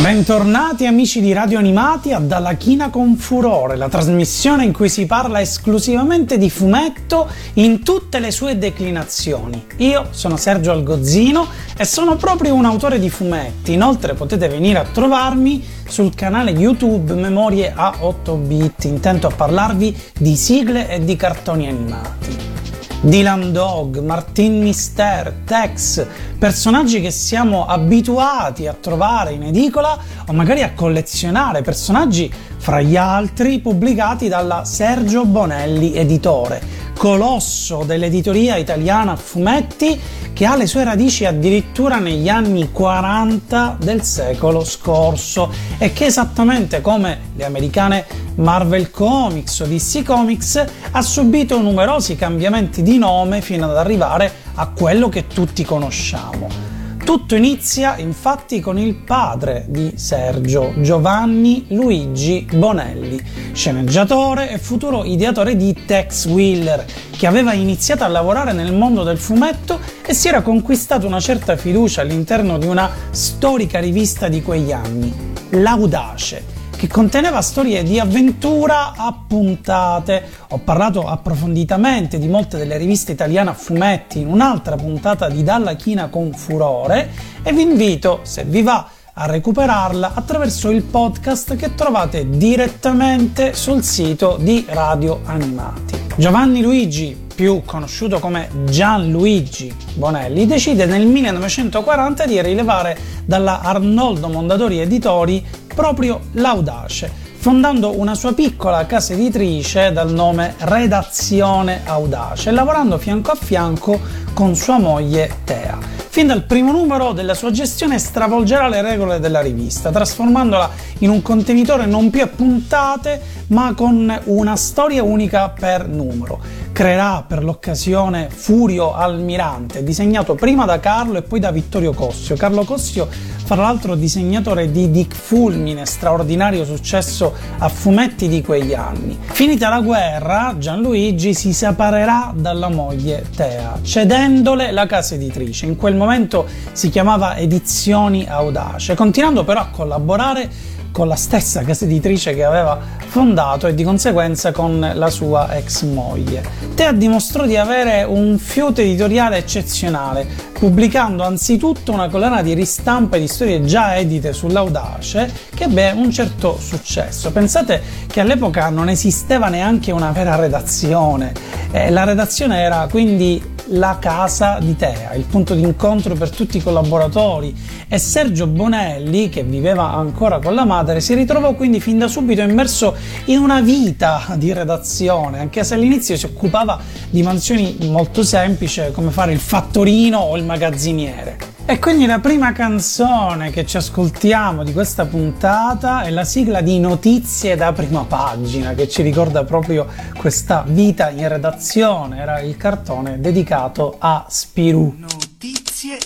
Bentornati amici di Radio Animati a Dalla China con Furore, la trasmissione in cui si parla esclusivamente di fumetto in tutte le sue declinazioni. Io sono Sergio Algozzino e sono proprio un autore di fumetti, inoltre potete venire a trovarmi sul canale YouTube Memorie a 8 bit, intento a parlarvi di sigle e di cartoni animati. Dylan Dog, Martin Mister, Tex, personaggi che siamo abituati a trovare in edicola o magari a collezionare, personaggi fra gli altri pubblicati dalla Sergio Bonelli editore, colosso dell'editoria italiana fumetti che ha le sue radici addirittura negli anni 40 del secolo scorso e che esattamente come le americane Marvel Comics o DC Comics ha subito numerosi cambiamenti di nome fino ad arrivare a quello che tutti conosciamo. Tutto inizia infatti con il padre di Sergio, Giovanni Luigi Bonelli, sceneggiatore e futuro ideatore di Tex Wheeler, che aveva iniziato a lavorare nel mondo del fumetto e si era conquistato una certa fiducia all'interno di una storica rivista di quegli anni, L'Audace che conteneva storie di avventura a puntate. Ho parlato approfonditamente di molte delle riviste italiane a fumetti in un'altra puntata di Dalla China con Furore e vi invito, se vi va, a recuperarla attraverso il podcast che trovate direttamente sul sito di Radio Animati. Giovanni Luigi, più conosciuto come Gianluigi Bonelli, decide nel 1940 di rilevare dalla Arnoldo Mondadori Editori proprio l'audace, fondando una sua piccola casa editrice dal nome Redazione Audace, lavorando fianco a fianco con sua moglie Tea. Fin dal primo numero della sua gestione stravolgerà le regole della rivista, trasformandola in un contenitore non più a puntate, ma con una storia unica per numero. Creerà per l'occasione Furio Almirante, disegnato prima da Carlo e poi da Vittorio Cossio. Carlo Cossio fra l'altro disegnatore di Dick Fulmine, straordinario successo a fumetti di quegli anni. Finita la guerra, Gianluigi si separerà dalla moglie Tea, cedendole la casa editrice. In quel momento si chiamava Edizioni Audace, continuando però a collaborare con la stessa casa editrice che aveva fondato e di conseguenza con la sua ex moglie. Tea dimostrò di avere un fiuto editoriale eccezionale, pubblicando anzitutto una collana di ristampe di storie già edite sull'Audace che ebbe un certo successo. Pensate che all'epoca non esisteva neanche una vera redazione, eh, la redazione era quindi la casa di Tea, il punto di incontro per tutti i collaboratori e Sergio Bonelli, che viveva ancora con la madre, si ritrovò quindi fin da subito immerso in una vita di redazione, anche se all'inizio si occupava di mansioni molto semplici come fare il fattorino o il magazziniere. E quindi la prima canzone che ci ascoltiamo di questa puntata è la sigla di Notizie da prima pagina che ci ricorda proprio questa vita in redazione, era il cartone dedicato a Spirù. Notizie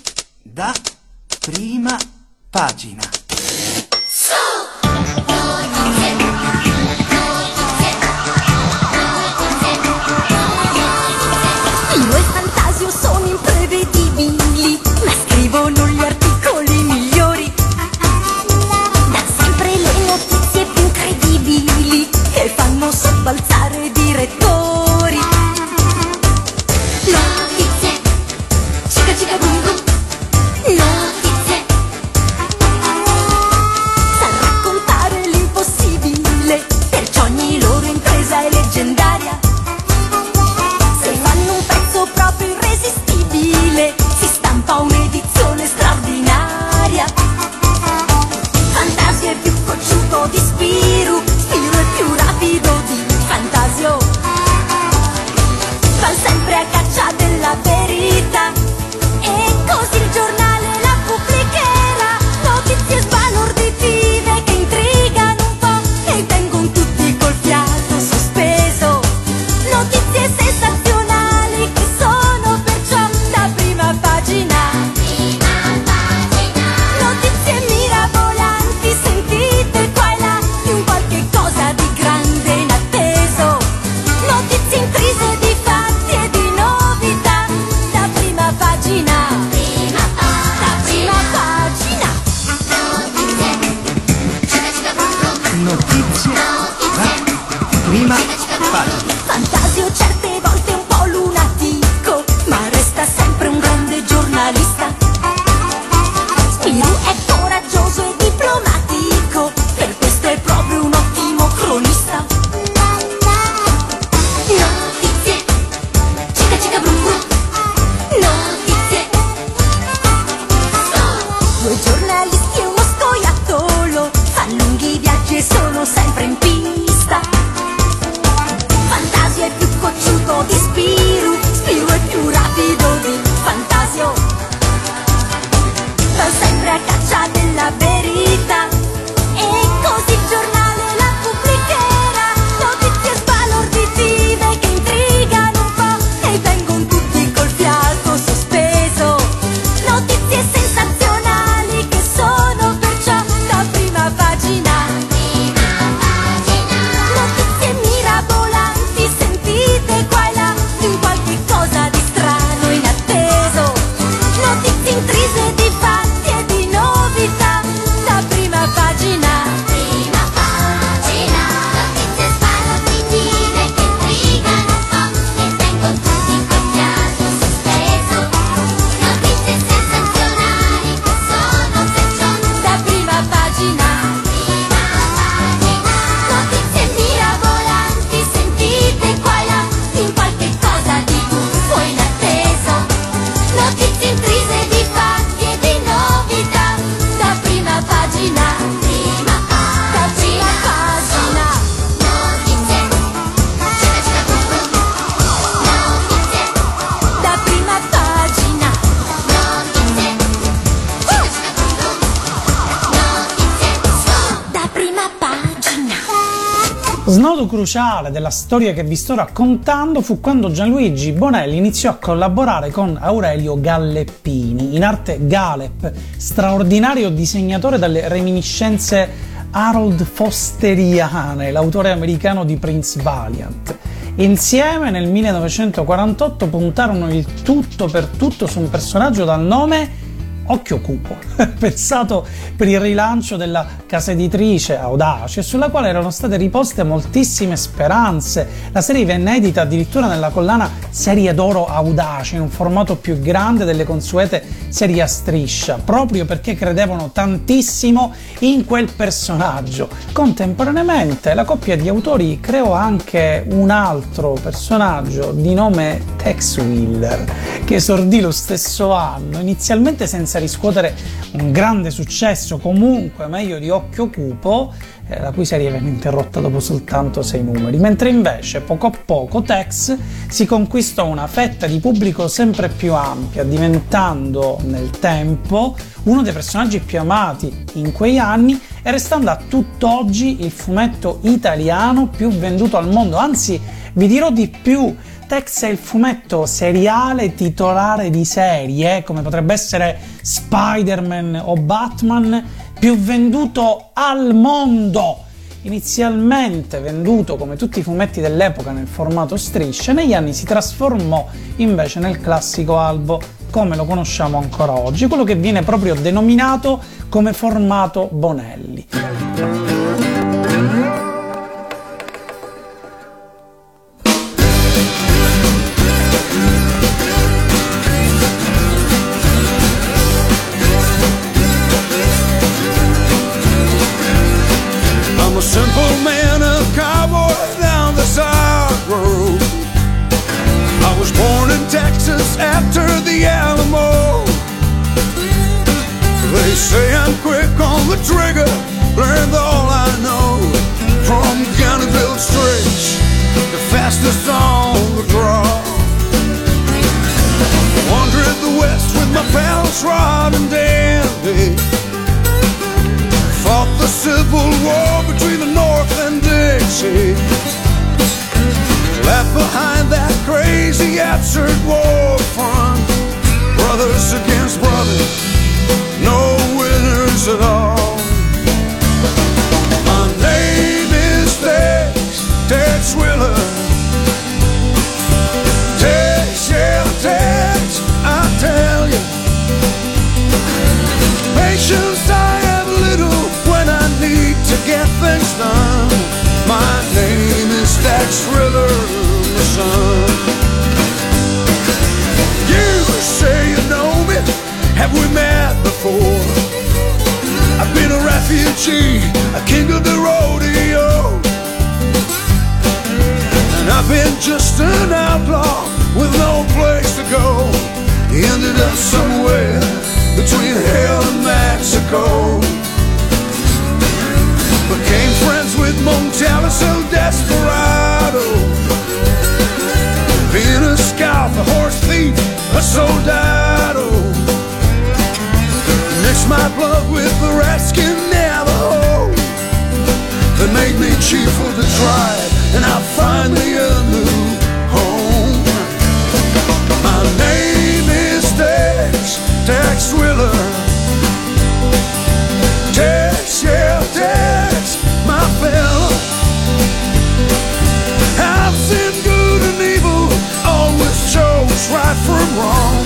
da prima pagina. Io e Fantasio sono imprevedibili, ma Snodo cruciale della storia che vi sto raccontando fu quando Gianluigi Bonelli iniziò a collaborare con Aurelio Galleppini, in arte Galep, straordinario disegnatore dalle reminiscenze Harold Fosteriane, l'autore americano di Prince Valiant. Insieme nel 1948 puntarono il tutto per tutto su un personaggio dal nome Occhio Cupo, pensato per il rilancio della casa editrice Audace, sulla quale erano state riposte moltissime speranze. La serie venne edita addirittura nella collana Serie d'Oro Audace, in un formato più grande delle consuete serie a striscia, proprio perché credevano tantissimo in quel personaggio. Contemporaneamente la coppia di autori creò anche un altro personaggio di nome Tex Wheeler, che esordì lo stesso anno, inizialmente senza riscuotere un grande successo, comunque meglio di Occhio Cupo, eh, la cui serie venne interrotta dopo soltanto sei numeri, mentre invece poco a poco Tex si conquistò una fetta di pubblico sempre più ampia, diventando nel tempo uno dei personaggi più amati in quei anni e restando a tutt'oggi il fumetto italiano più venduto al mondo, anzi vi dirò di più, Tex è il fumetto seriale titolare di serie, come potrebbe essere Spider-Man o Batman, più venduto al mondo. Inizialmente venduto come tutti i fumetti dell'epoca nel formato strisce, negli anni si trasformò invece nel classico albo come lo conosciamo ancora oggi, quello che viene proprio denominato come formato Bonelli. Civil War between the North and Dixie. Left behind that crazy absurd war front. Brothers against brothers, no winners at all. My name is Tex, Tex Willer. Tex, yeah, Tex, I tell you. Patience You say you know me, have we met before? I've been a refugee, a king of the rodeo. And I've been just an outlaw with no place to go. My blood with the Raskin Navajo. That made me chief of the tribe, and I finally a new home. My name is Tex, Tex Willer. Tex, yeah, Tex, my fella. I've seen good and evil, always chose right from wrong.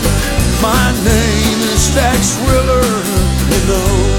My name is Tex Willer, know.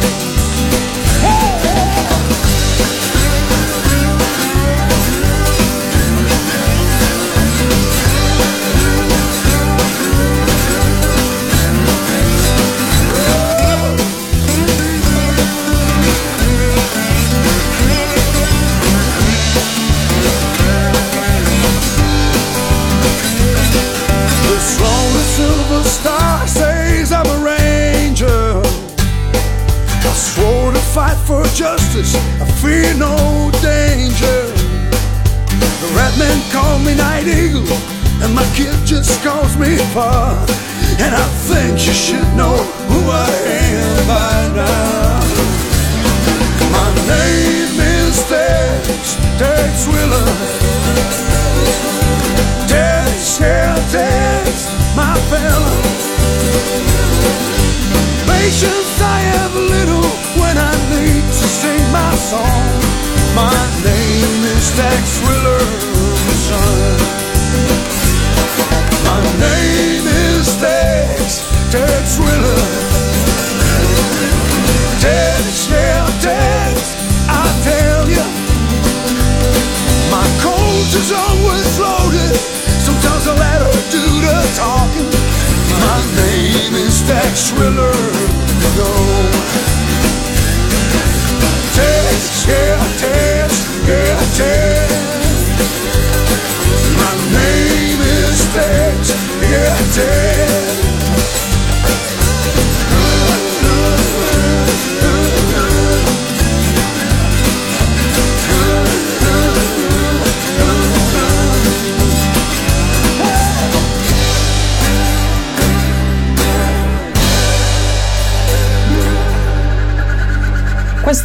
Is Tex Thriller. You know. Tex, yeah, Tex, yeah, Tex. My name is Tex, yeah, Tex.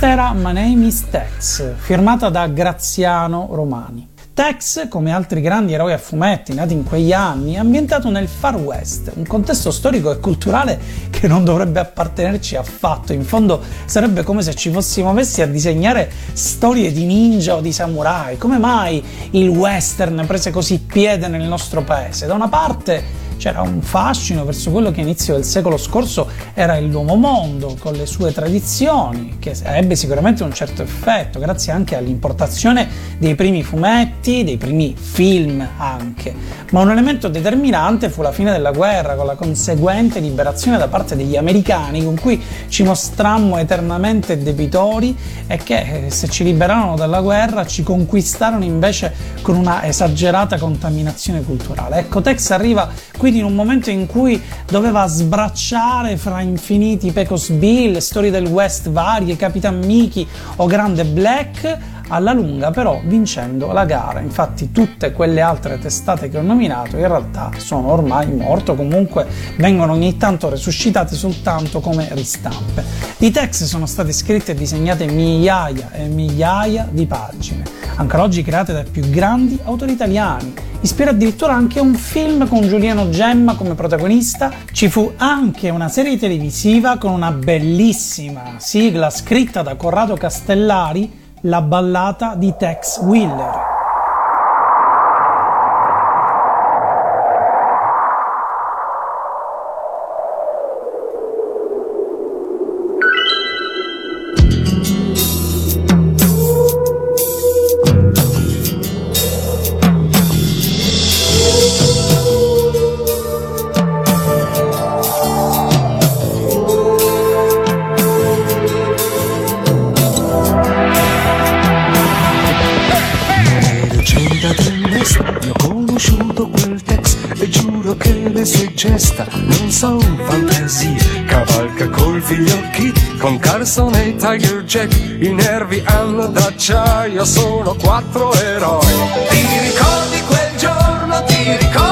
Era My Name is Tex, firmata da Graziano Romani. Tex, come altri grandi eroi a fumetti nati in quegli anni, è ambientato nel Far West, un contesto storico e culturale che non dovrebbe appartenerci affatto. In fondo sarebbe come se ci fossimo messi a disegnare storie di ninja o di samurai. Come mai il western prese così piede nel nostro paese? Da una parte c'era un fascino verso quello che all'inizio del secolo scorso era il nuovo mondo, con le sue tradizioni, che ebbe sicuramente un certo effetto, grazie anche all'importazione dei primi fumetti, dei primi film anche. Ma un elemento determinante fu la fine della guerra, con la conseguente liberazione da parte degli americani, con cui ci mostrammo eternamente debitori e che, eh, se ci liberarono dalla guerra, ci conquistarono invece con una esagerata contaminazione culturale. Ecco, Tex arriva quindi in un momento in cui doveva sbracciare fra infiniti Pecos Bill, storie del West varie, Capitan Mickey o Grande Black, alla lunga però vincendo la gara. Infatti tutte quelle altre testate che ho nominato in realtà sono ormai morte o comunque vengono ogni tanto resuscitate soltanto come ristampe. Di Tex sono state scritte e disegnate migliaia e migliaia di pagine, ancora oggi create dai più grandi autori italiani. Ispira addirittura anche un film con Giuliano Gemma come protagonista. Ci fu anche una serie televisiva con una bellissima sigla scritta da Corrado Castellari, La ballata di Tex Willer. Conosciuto quel text e giuro che le sue gesta non sono fantasie. Cavalca col figliocchi con Carson e Tiger Jack, i nervi hanno d'acciaio, sono quattro eroi. Ti ricordi quel giorno, ti ricordi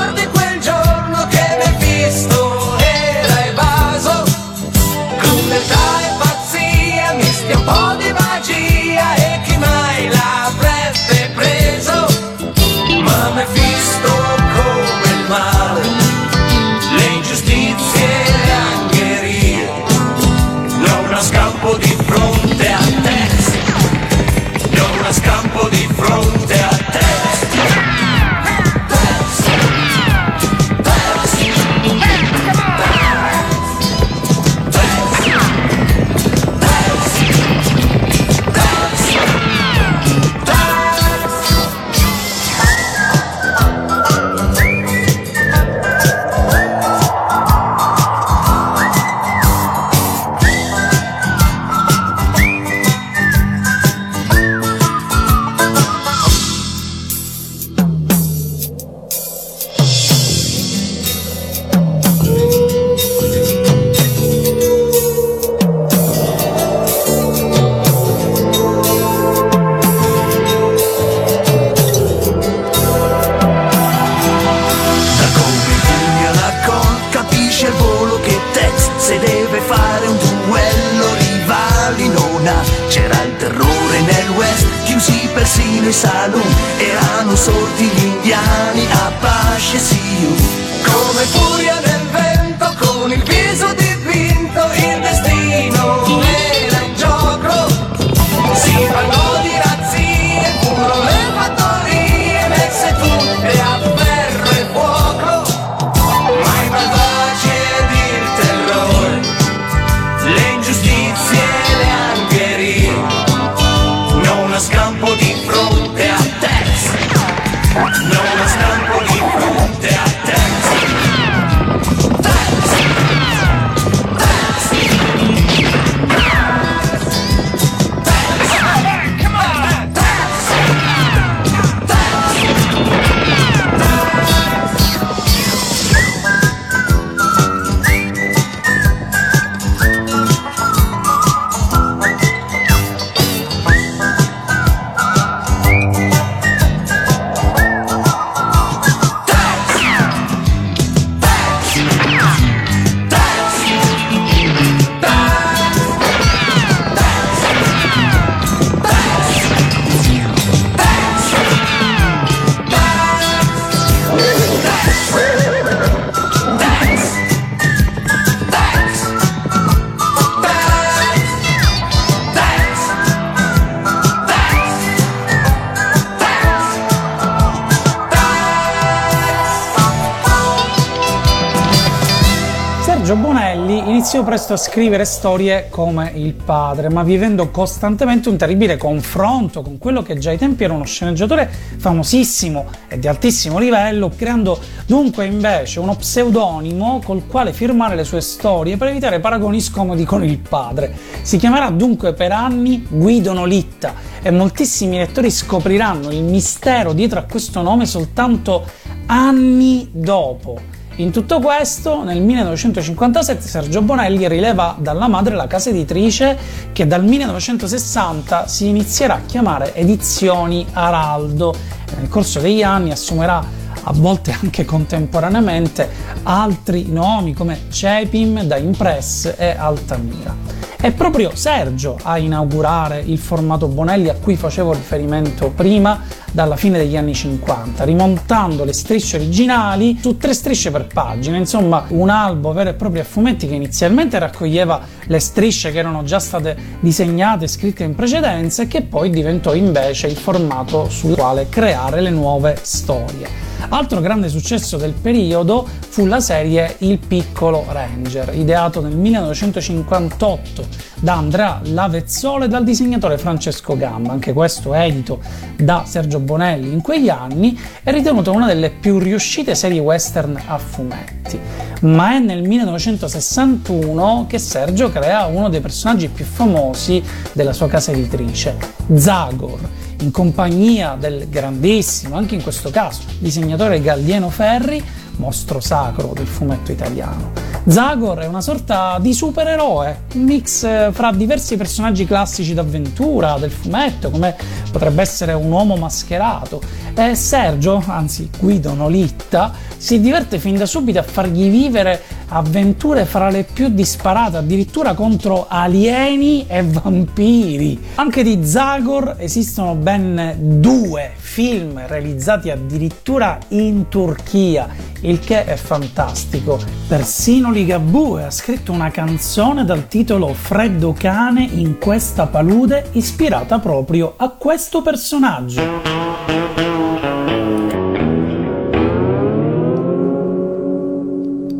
iniziò presto a scrivere storie come il padre, ma vivendo costantemente un terribile confronto con quello che già ai tempi era uno sceneggiatore famosissimo e di altissimo livello, creando dunque invece uno pseudonimo col quale firmare le sue storie per evitare paragoni scomodi con il padre. Si chiamerà dunque per anni Guido Nolitta e moltissimi lettori scopriranno il mistero dietro a questo nome soltanto anni dopo. In tutto questo, nel 1957 Sergio Bonelli rileva dalla madre la casa editrice che dal 1960 si inizierà a chiamare Edizioni Araldo. Nel corso degli anni assumerà a volte anche contemporaneamente altri nomi come Cepim, Da Impress e Altamira. È proprio Sergio a inaugurare il formato Bonelli a cui facevo riferimento prima dalla fine degli anni 50, rimontando le strisce originali su tre strisce per pagina, insomma un albo vero e proprio a fumetti che inizialmente raccoglieva le strisce che erano già state disegnate e scritte in precedenza e che poi diventò invece il formato sul quale creare le nuove storie. Altro grande successo del periodo fu la serie Il piccolo Ranger, ideato nel 1958 da Andrea Lavezzole e dal disegnatore Francesco Gamba, anche questo edito da Sergio Bonelli in quegli anni, è ritenuto una delle più riuscite serie western a fumetti. Ma è nel 1961 che Sergio crea uno dei personaggi più famosi della sua casa editrice, Zagor, in compagnia del grandissimo, anche in questo caso, disegnatore Gallieno Ferri, mostro sacro del fumetto italiano. Zagor è una sorta di supereroe, un mix eh, fra diversi personaggi classici d'avventura del fumetto, come potrebbe essere un uomo mascherato. E Sergio, anzi Guido Nolitta, si diverte fin da subito a fargli vivere avventure fra le più disparate, addirittura contro alieni e vampiri. Anche di Zagor esistono ben due film realizzati addirittura in Turchia, il che è fantastico. Persino Ligabue ha scritto una canzone dal titolo Freddo cane in questa palude ispirata proprio a questo personaggio.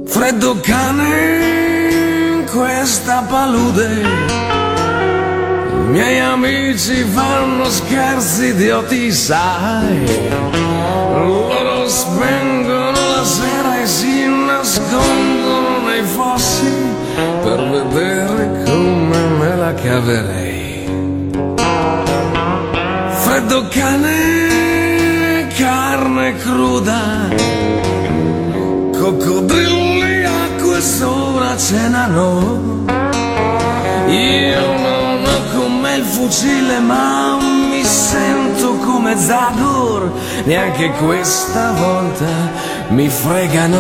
Freddo cane in questa palude. I miei amici fanno scherzi idioti, sai. Spengono la sera e si nascondono nei fossi per vedere come me la caverei. Freddo cane, carne cruda, coccodrilli, acque sopra cenano. Io non ho con me il fucile, ma mi sento come Zagor. Neanche questa volta mi fregano.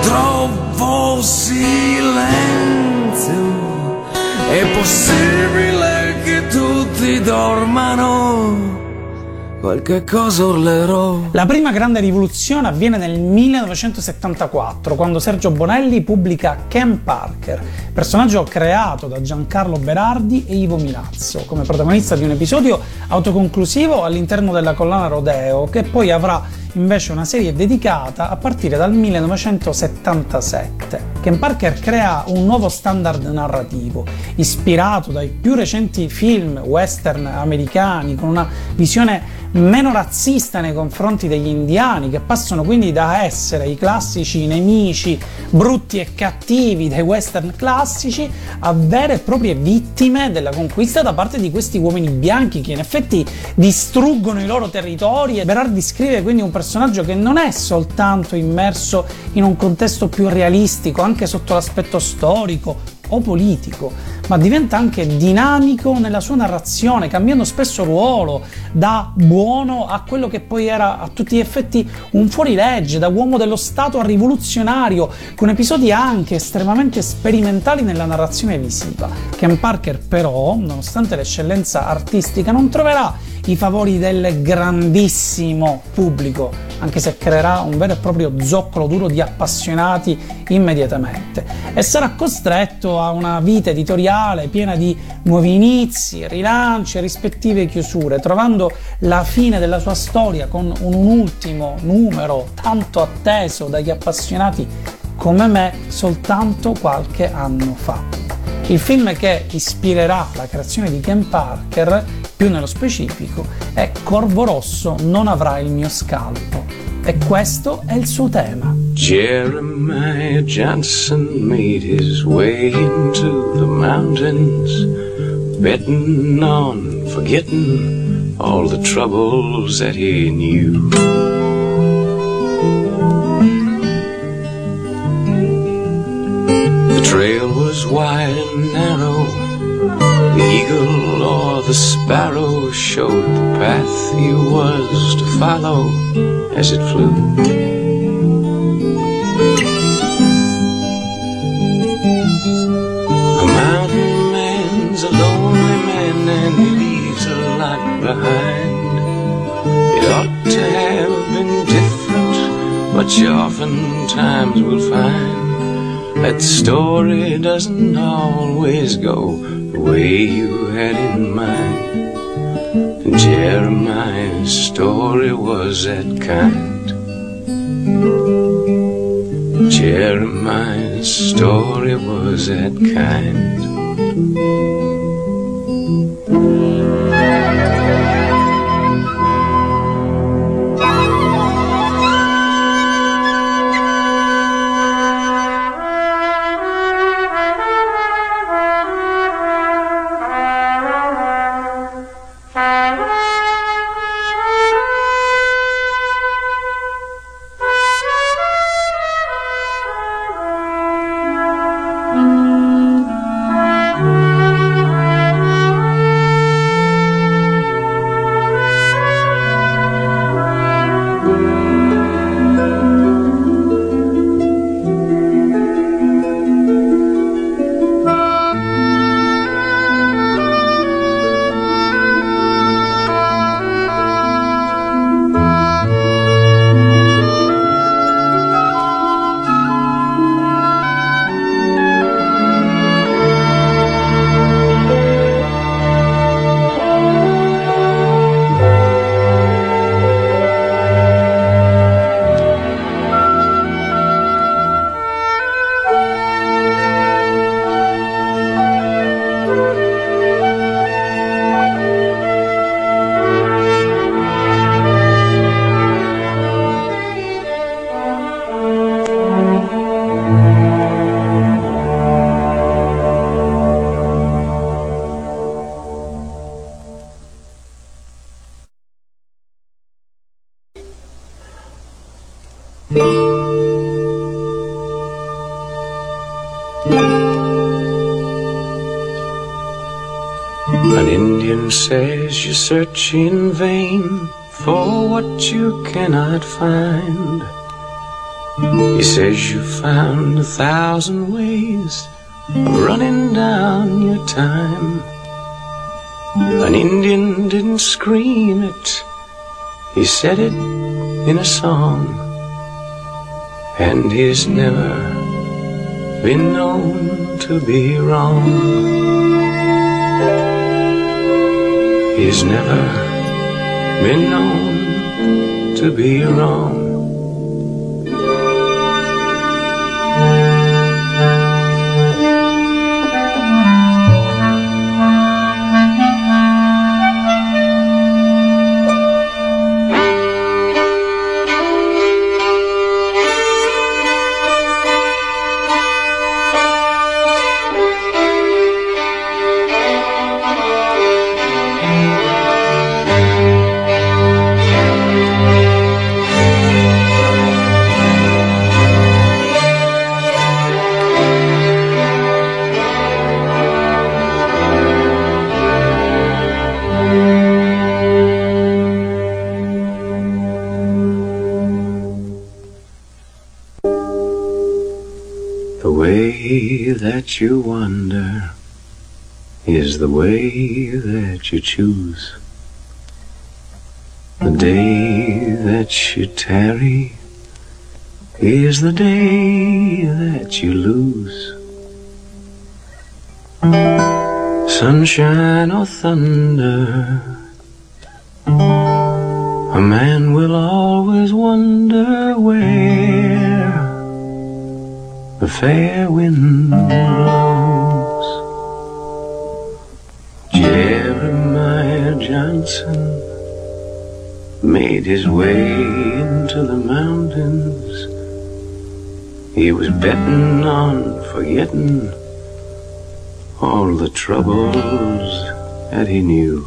Troppo silenzio. È possibile che tutti dormano. Qualche cosa urlerò. La prima grande rivoluzione avviene nel 1974, quando Sergio Bonelli pubblica Ken Parker, personaggio creato da Giancarlo Berardi e Ivo Milazzo, come protagonista di un episodio autoconclusivo all'interno della collana Rodeo, che poi avrà invece una serie dedicata a partire dal 1977. Ken Parker crea un nuovo standard narrativo, ispirato dai più recenti film western americani, con una visione meno razzista nei confronti degli indiani, che passano quindi da essere i classici nemici brutti e cattivi dei western classici a vere e proprie vittime della conquista da parte di questi uomini bianchi che in effetti distruggono i loro territori e Berardi scrive quindi un personaggio che non è soltanto immerso in un contesto più realistico, anche sotto l'aspetto storico o politico, ma diventa anche dinamico nella sua narrazione, cambiando spesso ruolo da buono a quello che poi era a tutti gli effetti un fuorilegge, da uomo dello Stato a rivoluzionario, con episodi anche estremamente sperimentali nella narrazione visiva. Ken Parker però, nonostante l'eccellenza artistica, non troverà i favori del grandissimo pubblico, anche se creerà un vero e proprio zoccolo duro di appassionati immediatamente e sarà costretto a una vita editoriale piena di nuovi inizi, rilanci e rispettive chiusure, trovando la fine della sua storia con un ultimo numero tanto atteso dagli appassionati come me soltanto qualche anno fa. Il film che ispirerà la creazione di Ken Parker, più nello specifico, è Corvo Rosso non avrà il mio scalpo. E questo è il suo tema. Jeremiah Johnson made his way into the mountains, betting on forgetting all the troubles that he knew. Trail was wide and narrow. The eagle or the sparrow showed the path he was to follow as it flew. That story doesn't always go the way you had in mind. Jeremiah's story was that kind. Jeremiah's story was that kind. Search in vain for what you cannot find. He says you found a thousand ways of running down your time. An Indian didn't scream it, he said it in a song. And he's never been known to be wrong. He's never been known to be wrong. Way that you choose. The day that you tarry is the day that you lose. Sunshine or thunder, a man will always wonder where the fair wind blows. Jeremiah Johnson made his way into the mountains. He was betting on forgetting all the troubles that he knew.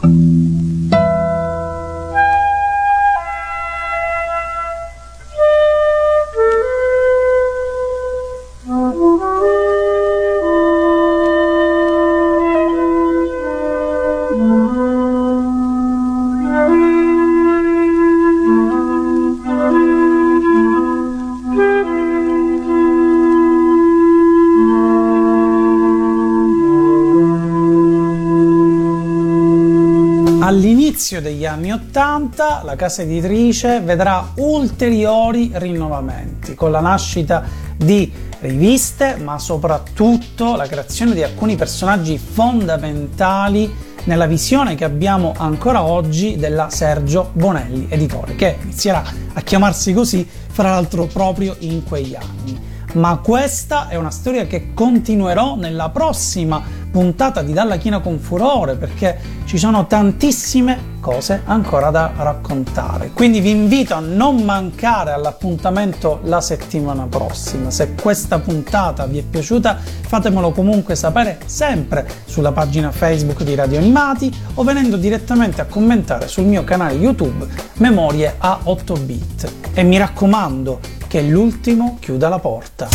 All'inizio degli anni Ottanta la casa editrice vedrà ulteriori rinnovamenti con la nascita di riviste, ma soprattutto la creazione di alcuni personaggi fondamentali nella visione che abbiamo ancora oggi della Sergio Bonelli editore, che inizierà a chiamarsi così, fra l'altro proprio in quegli anni. Ma questa è una storia che continuerò nella prossima puntata di Dalla China con Furore perché ci sono tantissime cose ancora da raccontare. Quindi vi invito a non mancare all'appuntamento la settimana prossima. Se questa puntata vi è piaciuta, fatemelo comunque sapere sempre sulla pagina Facebook di Radio Animati o venendo direttamente a commentare sul mio canale YouTube Memorie a 8 bit. E mi raccomando che l'ultimo chiuda la porta.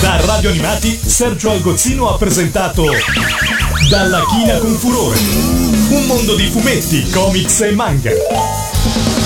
Da Radio Animati, Sergio Algozzino ha presentato Dalla China con Furore. Un mondo di fumetti, comics e manga.